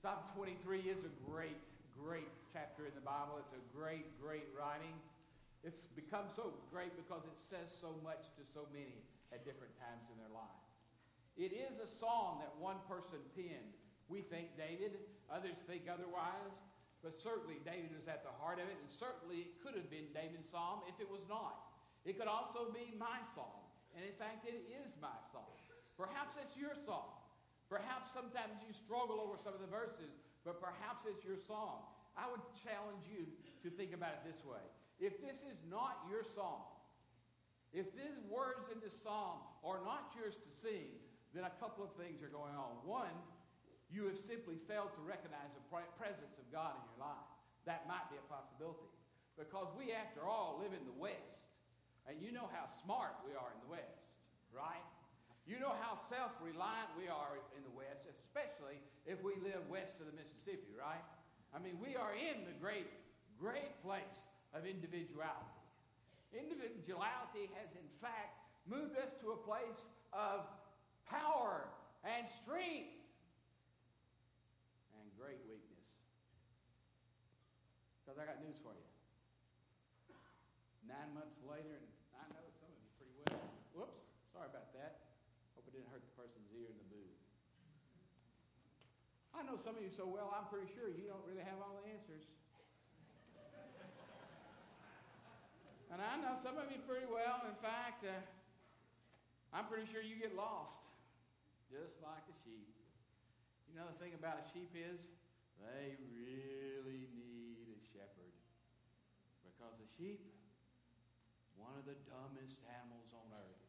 Psalm 23 is a great, great chapter in the Bible. It's a great, great writing. It's become so great because it says so much to so many at different times in their lives. It is a song that one person penned. We think David, others think otherwise, but certainly David was at the heart of it, and certainly it could have been David's psalm if it was not. It could also be my song, and in fact, it is my song. Perhaps it's your song. Perhaps sometimes you struggle over some of the verses, but perhaps it's your song. I would challenge you to think about it this way. If this is not your song, if these words in this psalm are not yours to sing, then a couple of things are going on. One, you have simply failed to recognize the presence of God in your life. That might be a possibility. Because we, after all, live in the West. And you know how smart we are in the West, right? You know how self reliant we are in the West, especially if we live west of the Mississippi, right? I mean, we are in the great, great place of individuality. Individuality has, in fact, moved us to a place of power and strength and great weakness. Because I got news for you. Nine months later, and I know some of you pretty well. Whoops, sorry about that. Hope it didn't hurt the person's ear in the booth. I know some of you so well, I'm pretty sure you don't really have all the answers. and I know some of you pretty well. In fact, uh, I'm pretty sure you get lost, just like a sheep. You know the thing about a sheep is they really need a shepherd. Because a sheep, one of the dumbest animals on earth.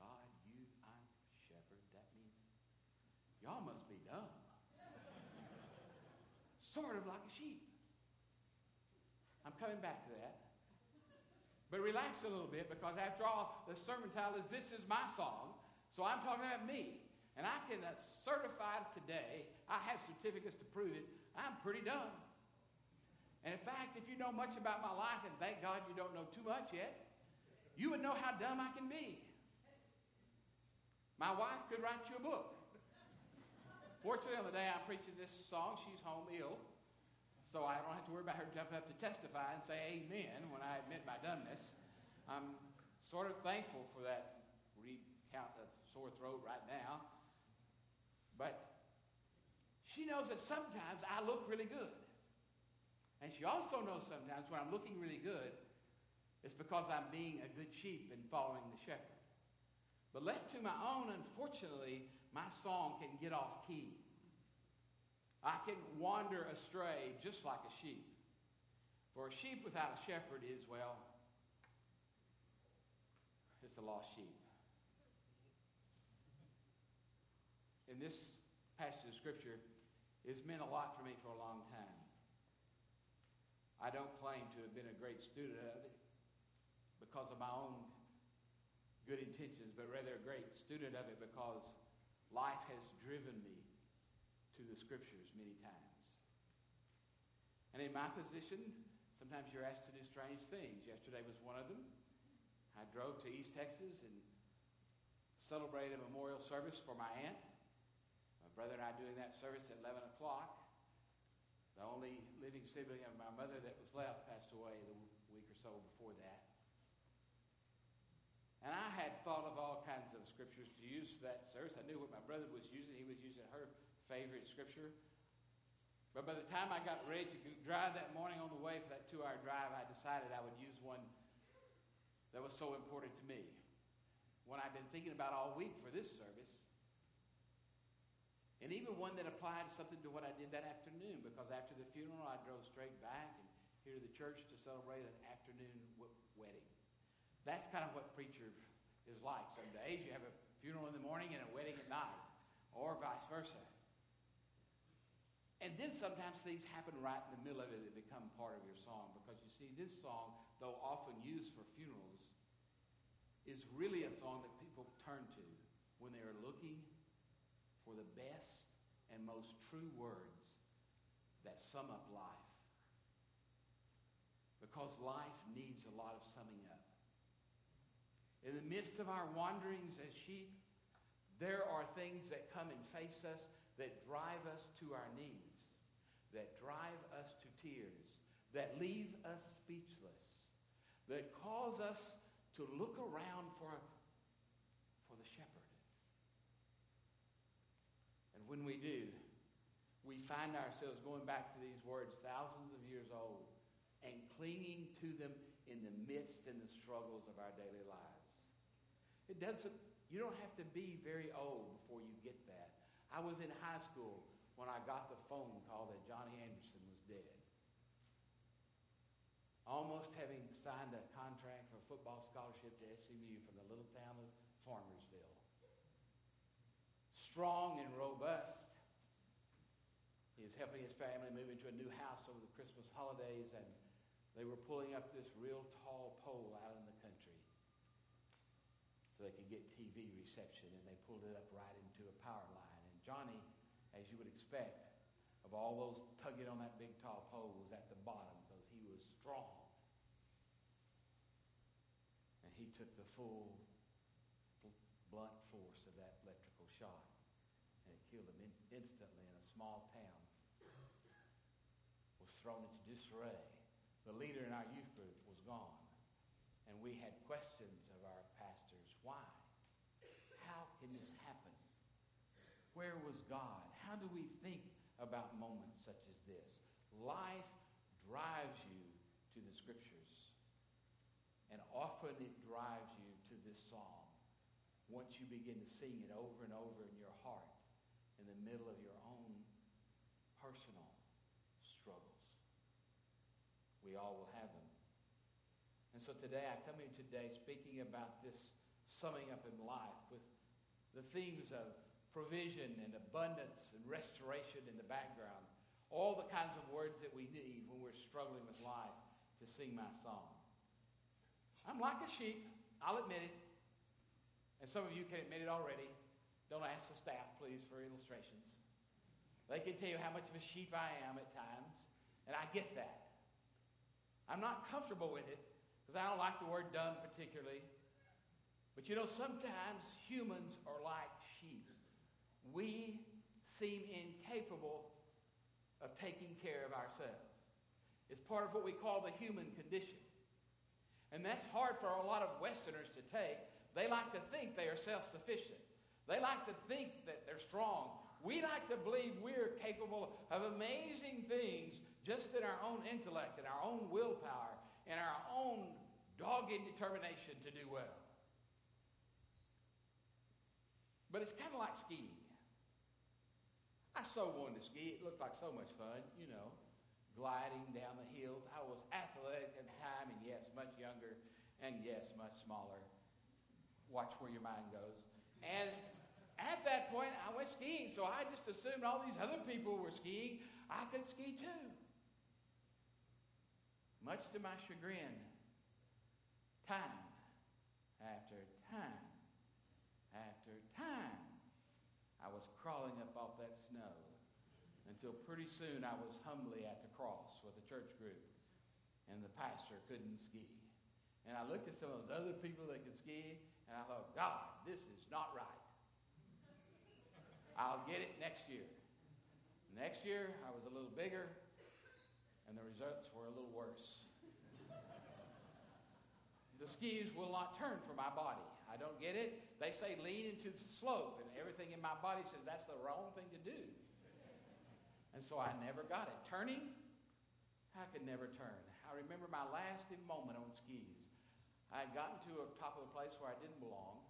God, you, I'm shepherd. That means y'all must be dumb. Sort of like a sheep. I'm coming back to that. But relax a little bit because, after all, the sermon title is This is My Song. So I'm talking about me. And I can uh, certify today, I have certificates to prove it, I'm pretty dumb. And in fact, if you know much about my life, and thank God you don't know too much yet, you would know how dumb I can be. My wife could write you a book. Fortunately, on the day I'm preaching this song, she's home ill. So I don't have to worry about her jumping up to testify and say amen when I admit my dumbness. I'm sort of thankful for that recount of sore throat right now. But she knows that sometimes I look really good. And she also knows sometimes when I'm looking really good, it's because I'm being a good sheep and following the shepherd. But left to my own, unfortunately, my song can get off key. I can wander astray just like a sheep. For a sheep without a shepherd is, well, it's a lost sheep. In this passage of Scripture, it's meant a lot for me for a long time. I don't claim to have been a great student of it because of my own good intentions, but rather a great student of it because life has driven me to the scriptures many times. And in my position, sometimes you're asked to do strange things. Yesterday was one of them. I drove to East Texas and celebrated a memorial service for my aunt. My brother and I doing that service at 11 o'clock. The only living sibling of my mother that was left passed away the week or so before that. And I had thought of all kinds of scriptures to use for that service. I knew what my brother was using. He was using her favorite scripture. But by the time I got ready to drive that morning on the way for that two hour drive, I decided I would use one that was so important to me. One I've been thinking about all week for this service. And even one that applied something to what I did that afternoon, because after the funeral, I drove straight back and here to the church to celebrate an afternoon wedding. That's kind of what preacher is like. Some days you have a funeral in the morning and a wedding at night, or vice versa. And then sometimes things happen right in the middle of it that become part of your song. Because you see, this song, though often used for funerals, is really a song that people turn to when they are looking for the best and most true words that sum up life. Because life needs a lot of summing up. In the midst of our wanderings as sheep, There are things that come and face us that drive us to our knees, that drive us to tears, that leave us speechless, that cause us to look around for, for the shepherd. And when we do, we find ourselves going back to these words thousands of years old and clinging to them in the midst and the struggles of our daily lives. It doesn't, you don't have to be very old before you get that. I was in high school when I got the phone call that Johnny Anderson was dead. Almost having signed a contract for a football scholarship to SMU from the little town of Farmersville. Strong and robust. He was helping his family move into a new house over the Christmas holidays, and they were pulling up this real tall pole out in the country so they could get TV reception, and they pulled it up right into a power line. And Johnny, as you would expect, of all those tugging on that big tall pole, was at the bottom because he was strong. And he took the full blunt force of that electrical shock, and it killed him in, instantly in a small town. Was thrown into disarray. The leader in our youth group was gone. And we had questions of our pastors. Why? How can this happen? Where was God? How do we think about moments such as this? Life drives you to the scriptures. And often it drives you to this psalm. Once you begin to sing it over and over in your heart, in the middle of your own personal struggles. We all will have them. And so today, I come in today speaking about this summing up in life with the themes of provision and abundance and restoration in the background. All the kinds of words that we need when we're struggling with life to sing my song. I'm like a sheep. I'll admit it. And some of you can admit it already. Don't ask the staff, please, for illustrations. They can tell you how much of a sheep I am at times, and I get that. I'm not comfortable with it because I don't like the word dumb particularly. But you know, sometimes humans are like sheep. We seem incapable of taking care of ourselves. It's part of what we call the human condition. And that's hard for a lot of Westerners to take. They like to think they are self sufficient, they like to think that they're strong. We like to believe we're capable of amazing things just in our own intellect and our own willpower and our own dogged determination to do well. But it's kind of like skiing. I so wanted to ski. It looked like so much fun, you know gliding down the hills. I was athletic at the time, and yes, much younger, and yes, much smaller. Watch where your mind goes. And at that point, I went skiing, so I just assumed all these other people were skiing. I could ski too. Much to my chagrin, time after time after time, I was crawling up off that snow until pretty soon I was humbly at the cross with a church group, and the pastor couldn't ski. And I looked at some of those other people that could ski, and I thought, God, this is not right. I'll get it next year. Next year, I was a little bigger, and the results were a little worse. the skis will not turn for my body. I don't get it. They say lean into the slope, and everything in my body says that's the wrong thing to do. And so I never got it. Turning, I could never turn. I remember my last moment on skis. I had gotten to a top of a place where I didn't belong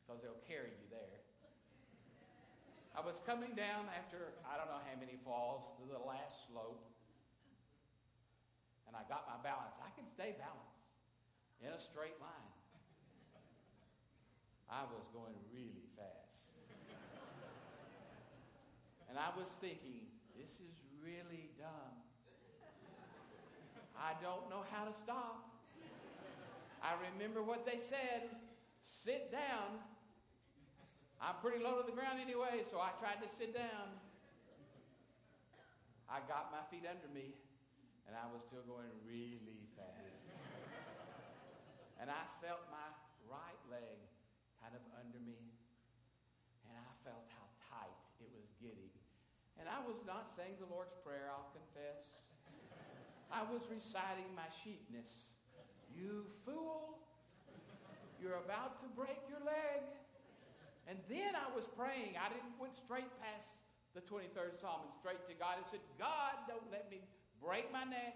because they'll carry you there. I was coming down after I don't know how many falls to the last slope, and I got my balance. I can stay balanced in a straight line. I was going really fast. and I was thinking, this is really dumb. I don't know how to stop. I remember what they said sit down. I'm pretty low to the ground anyway, so I tried to sit down. I got my feet under me, and I was still going really fast. and I felt my right leg Kind of under me. And I felt how tight it was getting. And I was not saying the Lord's Prayer, I'll confess. I was reciting my sheepness. You fool! You're about to break your leg. And then I was praying. I didn't went straight past the 23rd Psalm and straight to God and said, God, don't let me break my neck.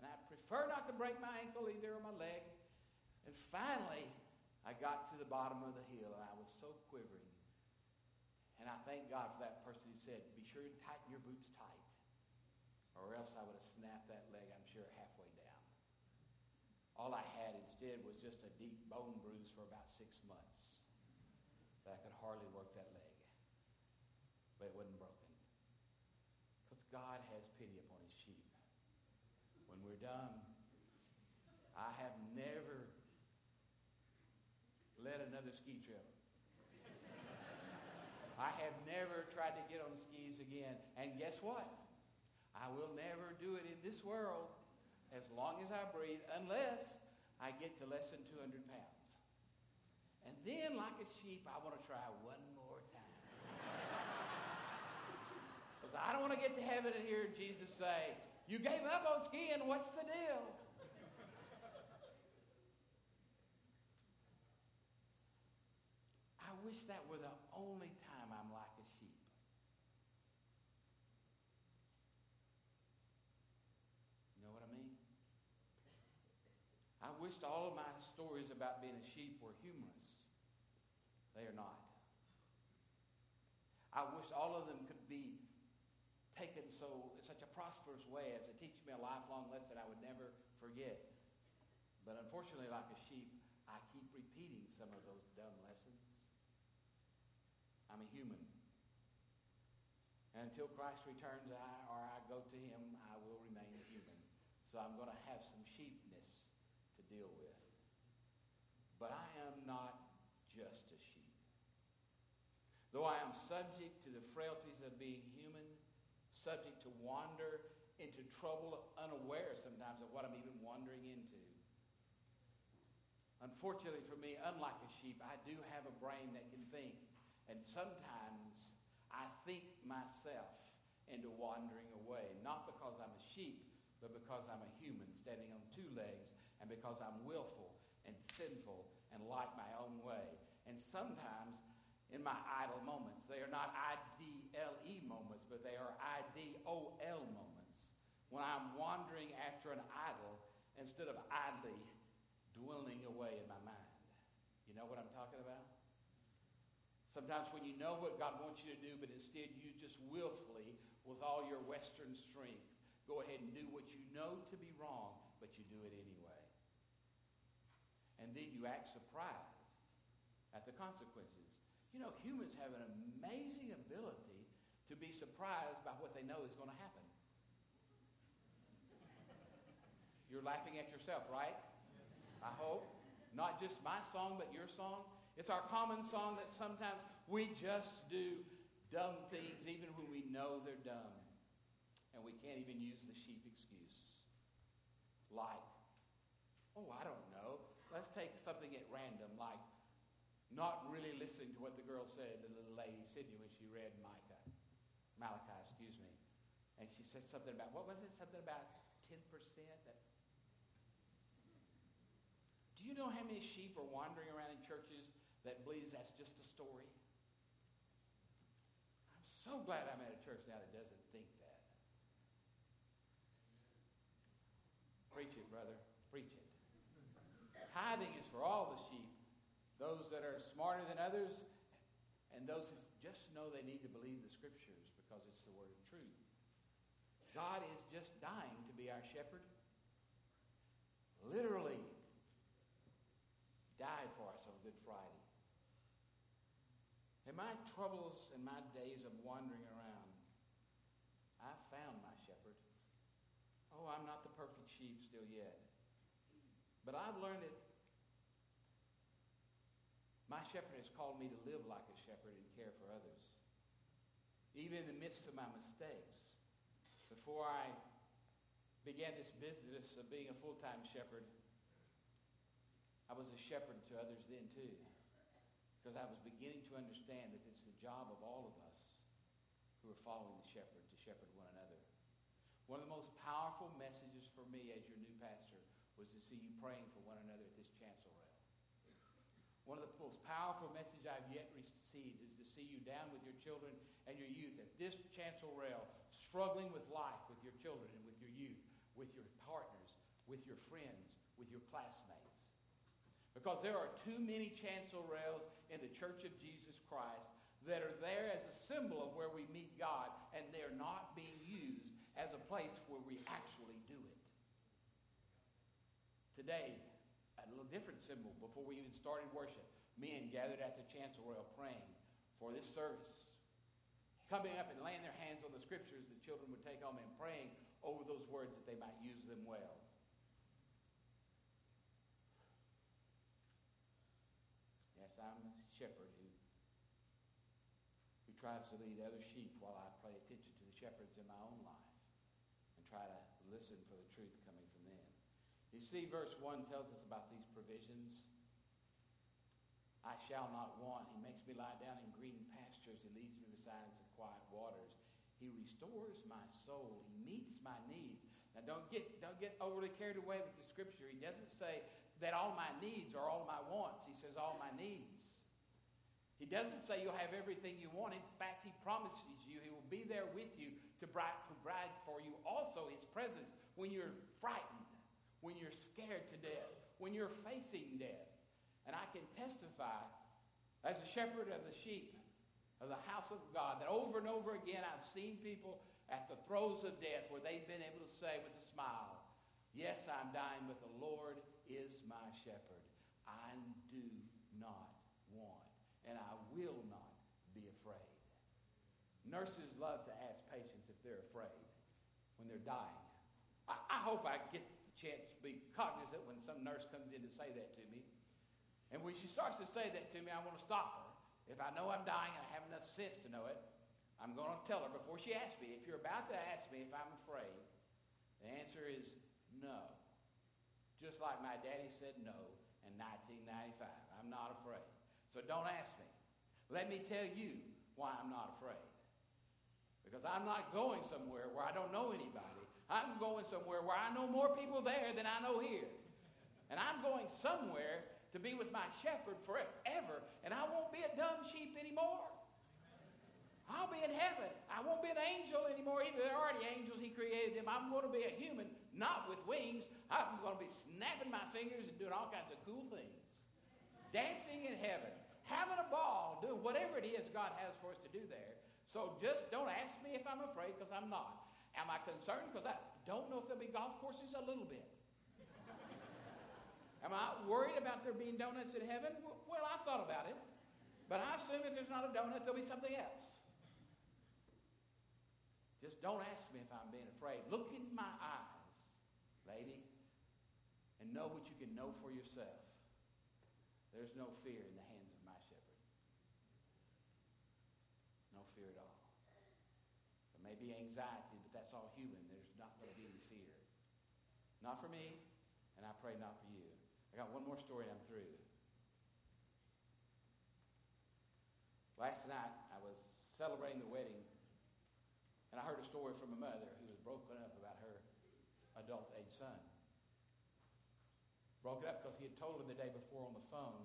And I prefer not to break my ankle either or my leg. And finally, I got to the bottom of the hill and I was so quivering. And I thank God for that person who said, Be sure to tighten your boots tight, or else I would have snapped that leg, I'm sure, halfway down. All I had instead was just a deep bone bruise for about six months. That I could hardly work that leg. But it wasn't broken. Because God has pity upon his sheep. When we're done, I have never led another ski trip. I have never tried to get on skis again. And guess what? I will never do it in this world as long as I breathe unless I get to less than 200 pounds. And then, like a sheep, I want to try one more time. Because I don't want to get to heaven and hear Jesus say, You gave up on skiing, what's the deal? I wish that were the only time I'm like a sheep. You know what I mean? I wished all of my stories about being a sheep were humorous. They are not. I wish all of them could be taken so in such a prosperous way as to teach me a lifelong lesson I would never forget. But unfortunately, like a sheep, I keep repeating some of those dumb lessons. A human. And until Christ returns I, or I go to him, I will remain human. So I'm going to have some sheepness to deal with. But I am not just a sheep. Though I am subject to the frailties of being human, subject to wander into trouble, unaware sometimes of what I'm even wandering into. Unfortunately for me, unlike a sheep, I do have a brain that can think. And sometimes I think myself into wandering away, not because I'm a sheep, but because I'm a human standing on two legs, and because I'm willful and sinful and like my own way. And sometimes in my idle moments, they are not I-D-L-E moments, but they are I-D-O-L moments. When I'm wandering after an idol instead of idly dwelling away in my mind. You know what I'm talking about? Sometimes when you know what God wants you to do, but instead you just willfully, with all your Western strength, go ahead and do what you know to be wrong, but you do it anyway. And then you act surprised at the consequences. You know, humans have an amazing ability to be surprised by what they know is going to happen. You're laughing at yourself, right? I hope. Not just my song, but your song. It's our common song that sometimes we just do dumb things even when we know they're dumb. And we can't even use the sheep excuse. Like, oh, I don't know. Let's take something at random, like not really listening to what the girl said, the little lady, Sydney, when she read Micah. Malachi, excuse me. And she said something about, what was it? Something about 10%? That... Do you know how many sheep are wandering around in churches that believes that's just a story. I'm so glad I'm at a church now that doesn't think that. Preach it, brother. Preach it. Tithing is for all the sheep, those that are smarter than others, and those who just know they need to believe the scriptures because it's the word of truth. God is just dying to be our shepherd. Literally died for us on Good Friday. In my troubles and my days of wandering around, I found my shepherd. Oh, I'm not the perfect sheep still yet. But I've learned that my shepherd has called me to live like a shepherd and care for others. Even in the midst of my mistakes, before I began this business of being a full-time shepherd, I was a shepherd to others then too because I was beginning to understand that it's the job of all of us who are following the shepherd to shepherd one another. One of the most powerful messages for me as your new pastor was to see you praying for one another at this chancel rail. One of the most powerful messages I've yet received is to see you down with your children and your youth at this chancel rail, struggling with life with your children and with your youth, with your partners, with your friends, with your classmates. Because there are too many chancel rails in the Church of Jesus Christ that are there as a symbol of where we meet God, and they're not being used as a place where we actually do it. Today, a little different symbol before we even started worship. Men gathered at the chancel rail praying for this service. Coming up and laying their hands on the scriptures the children would take home and praying over those words that they might use them well. Yes, I'm a shepherd who, who tries to lead other sheep while I pay attention to the shepherds in my own life and try to listen for the truth coming from them. You see, verse 1 tells us about these provisions. I shall not want. He makes me lie down in green pastures. He leads me beside the quiet waters. He restores my soul. He meets my needs. Now, don't get, don't get overly carried away with the scripture. He doesn't say that all my needs are all my wants. He says all my needs. He doesn't say you'll have everything you want. In fact, he promises you he will be there with you to provide for you also his presence when you're frightened when you're scared to death, when you're facing death. And I can testify as a shepherd of the sheep of the house of God that over and over again I've seen people at the throes of death where they've been able to say with a smile, Yes, I'm dying, but the Lord is my shepherd. I do not want, and I will not be afraid. Nurses love to ask patients if they're afraid when they're dying. I, I hope I get the chance to be cognizant when some nurse comes in to say that to me. And when she starts to say that to me, I want to stop her. If I know I'm dying and I have enough sense to know it, I'm going to tell her before she asks me, if you're about to ask me if I'm afraid, the answer is no. Just like my daddy said no in 1995. I'm not afraid. So don't ask me. Let me tell you why I'm not afraid. Because I'm not going somewhere where I don't know anybody I'm going somewhere where I know more people there than I know here. And I'm going somewhere to be with my shepherd forever, and I won't be a dumb sheep anymore. I'll be in heaven. I won't be an angel anymore either. They're already angels. He created them. I'm going to be a human, not with wings. I'm going to be snapping my fingers and doing all kinds of cool things. Dancing in heaven, having a ball, doing whatever it is God has for us to do there. So just don't ask me if I'm afraid because I'm not. Am I concerned? Because I don't know if there'll be golf courses a little bit. Am I worried about there being donuts in heaven? Well, I thought about it. But I assume if there's not a donut, there'll be something else. Just don't ask me if I'm being afraid. Look in my eyes, lady, and know what you can know for yourself. There's no fear in the hands of my shepherd. No fear at all. There may be anxiety but that's all human. There's not going to be any fear. Not for me, and I pray not for you. I got one more story and I'm through. Last night, I was celebrating the wedding, and I heard a story from a mother who was broken up about her adult age son. Broke it up because he had told her the day before on the phone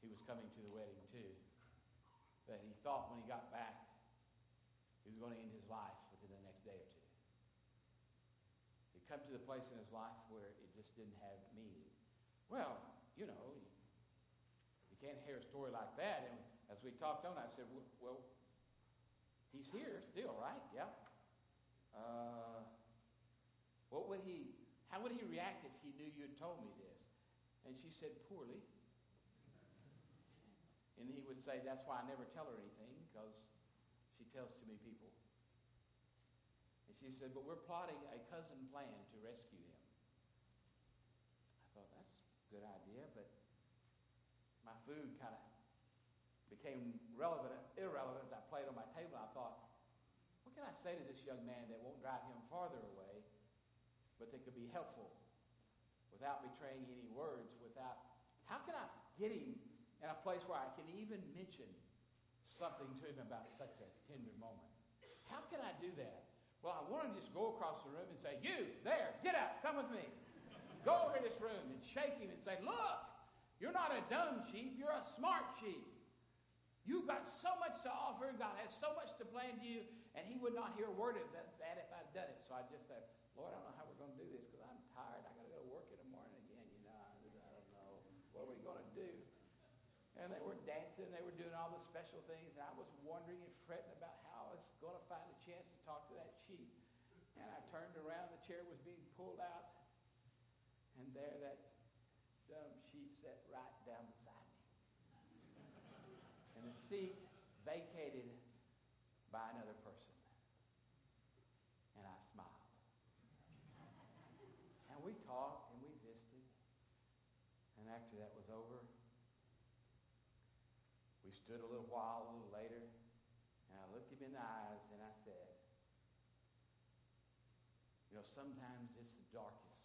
he was coming to the wedding too. That he thought when he got back he was going to end his life within the next day or two. He'd come to the place in his life where it just didn't have meaning. Well, you know, you can't hear a story like that. And as we talked on, I said, well, he's here still, right? Yeah. Uh, what would he, how would he react if he knew you had told me this? And she said, poorly. And he would say, that's why I never tell her anything, because she tells to me people. And she said, But we're plotting a cousin plan to rescue him. I thought, That's a good idea, but my food kind of became relevant, irrelevant as I played on my table. I thought, what can I say to this young man that won't drive him farther away, but that could be helpful without betraying any words, without, how can I get him in a place where I can even mention something to him about such a tender moment. How can I do that? Well, I want to just go across the room and say, You, there, get up, come with me. Go over to this room and shake him and say, Look, you're not a dumb sheep, you're a smart sheep. You've got so much to offer, God has so much to plan to you, and he would not hear a word of that, if I'd done it. So I just said, Lord, I don't know how we're going to do this because I'm tired. I got to go to work in the morning again. You know, I, I don't know. What are we going to do? And they were dancing, they were doing all the special things, and I was wondering and fretting about how I was going to find a chance to talk to that sheep. And I turned around, the chair was being pulled out, and there that dumb sheep sat right down beside me and the seat vacated by another person. And I smiled. And we talked and we visited. And after that was over, we stood a little while, a little later, and I looked him in the eyes and I said, You know, sometimes it's the darkest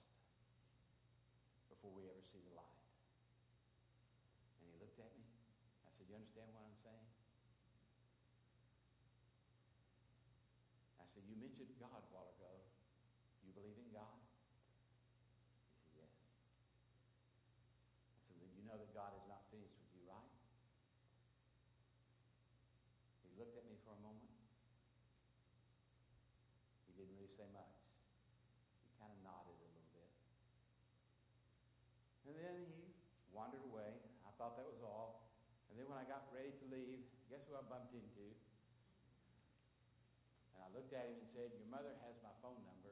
before we ever see the light. And he looked at me said, You understand what I'm saying? I said, You mentioned God a while ago. You believe in God? He said, Yes. I said, Then you know that God is not finished with you, right? He looked at me for a moment. He didn't really say much. He kind of nodded a little bit. And then he wandered away. I thought that was all. And then when I got ready to leave, guess who I bumped into? I looked at him and said, Your mother has my phone number.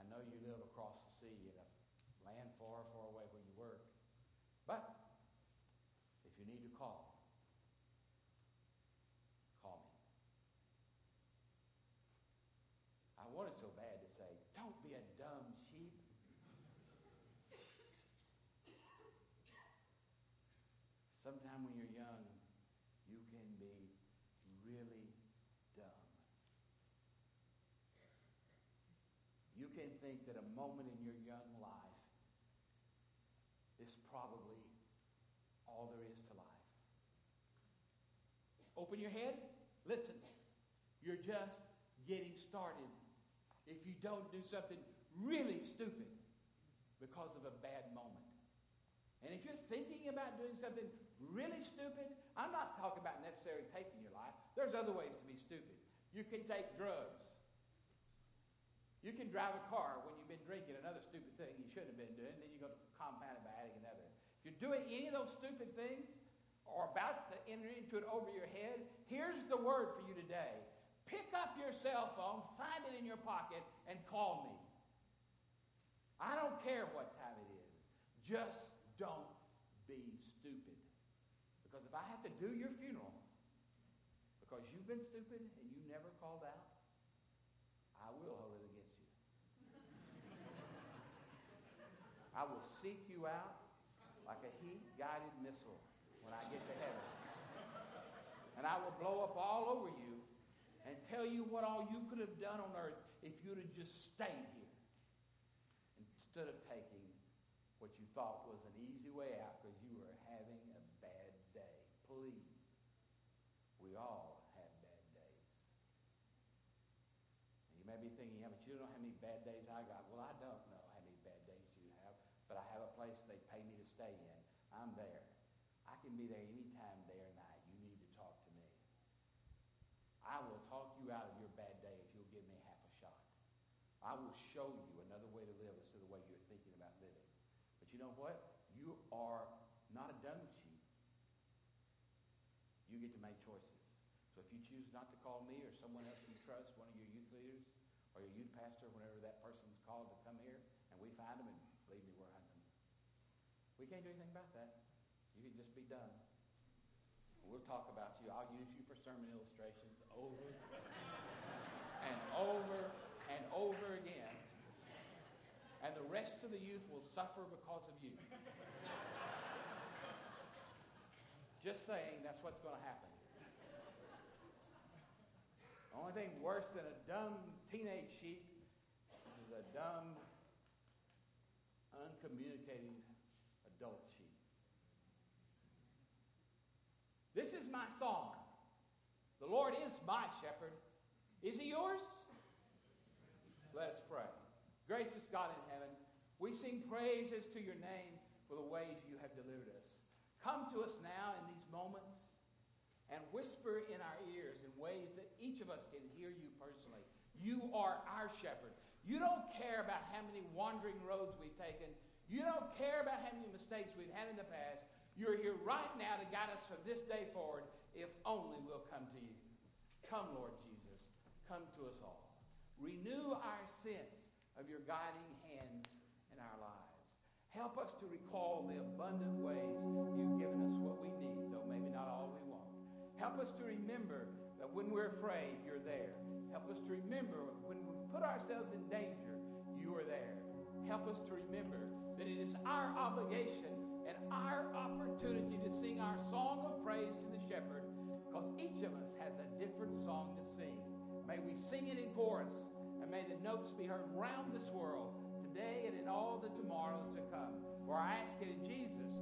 I know you live across the sea in a land far, far away where you work. But if you need to call, call me. I wanted so bad to say, Don't be a dumb sheep. Sometime when you're young, you can be really dumb. You can think that a moment in your young life is probably all there is to life. Open your head. Listen. You're just getting started. If you don't do something really stupid because of a bad moment. And if you're thinking about doing something really stupid, I'm not talking about necessarily taking your life. There's other ways to be stupid. You can take drugs. You can drive a car when you've been drinking another stupid thing you shouldn't have been doing, then you go to compound it by adding another. If you're doing any of those stupid things or about to enter into it over your head, here's the word for you today. Pick up your cell phone, find it in your pocket, and call me. I don't care what time it is. Just don't be stupid. Because if I have to do your funeral because you've been stupid and you never called out, I will hold it against you. I will seek you out like a heat-guided missile when I get to heaven. And I will blow up all over you and tell you what all you could have done on earth if you'd have just stayed here instead of taking what you thought was an easy way out because you were having a bad day. Please. We all have bad days. And you may be thinking, yeah, but you don't how many bad days I got. Well, I don't know how many bad days you have, but I have a place they pay me to stay in. I'm there. I can be there anytime, day or night. You need to talk to me. I will talk you out of your bad day if you'll give me half a shot. I will show you another way to live instead of the way you're thinking about living But you know what? You are not a dumb sheep. You get to make choices. So if you choose not to call me or someone else you trust, one of your youth leaders or your youth pastor, whenever that person's called to come here, and we find them, and believe me, we're hunting them. We can't do anything about that. You can just be done. We'll talk about you. I'll use you for sermon illustrations over and over and over again and the rest of the youth will suffer because of you. Just saying, that's what's going to happen. The only thing worse than a dumb teenage sheep is a dumb, uncommunicating This is my song. The Lord is my shepherd. Is he yours? Let us pray. Gracious God in heaven, we sing praises to your name for the ways you have delivered us. Come to us now in these moments and whisper in our ears in ways that each of us can hear you personally. You are our shepherd. You don't care about how many wandering roads we've taken. You don't care about how many mistakes we've had in the past. You're here right now to guide us from this day forward if only we'll come to you. Come, Lord Jesus. Come to us all. Renew our sense of your guiding hands in our lives. Help us to recall the abundant ways you've given us what we need, though maybe not all we want. Help us to remember that when we're afraid, you're there. Help us to remember when we put ourselves in danger, you are there. Help us to remember that it is our obligation and our opportunity to sing our song of praise to the shepherd because each of us has a different song to sing. May we sing it in chorus and may the notes be heard round this world today and in all the tomorrows to come. For I ask it in Jesus'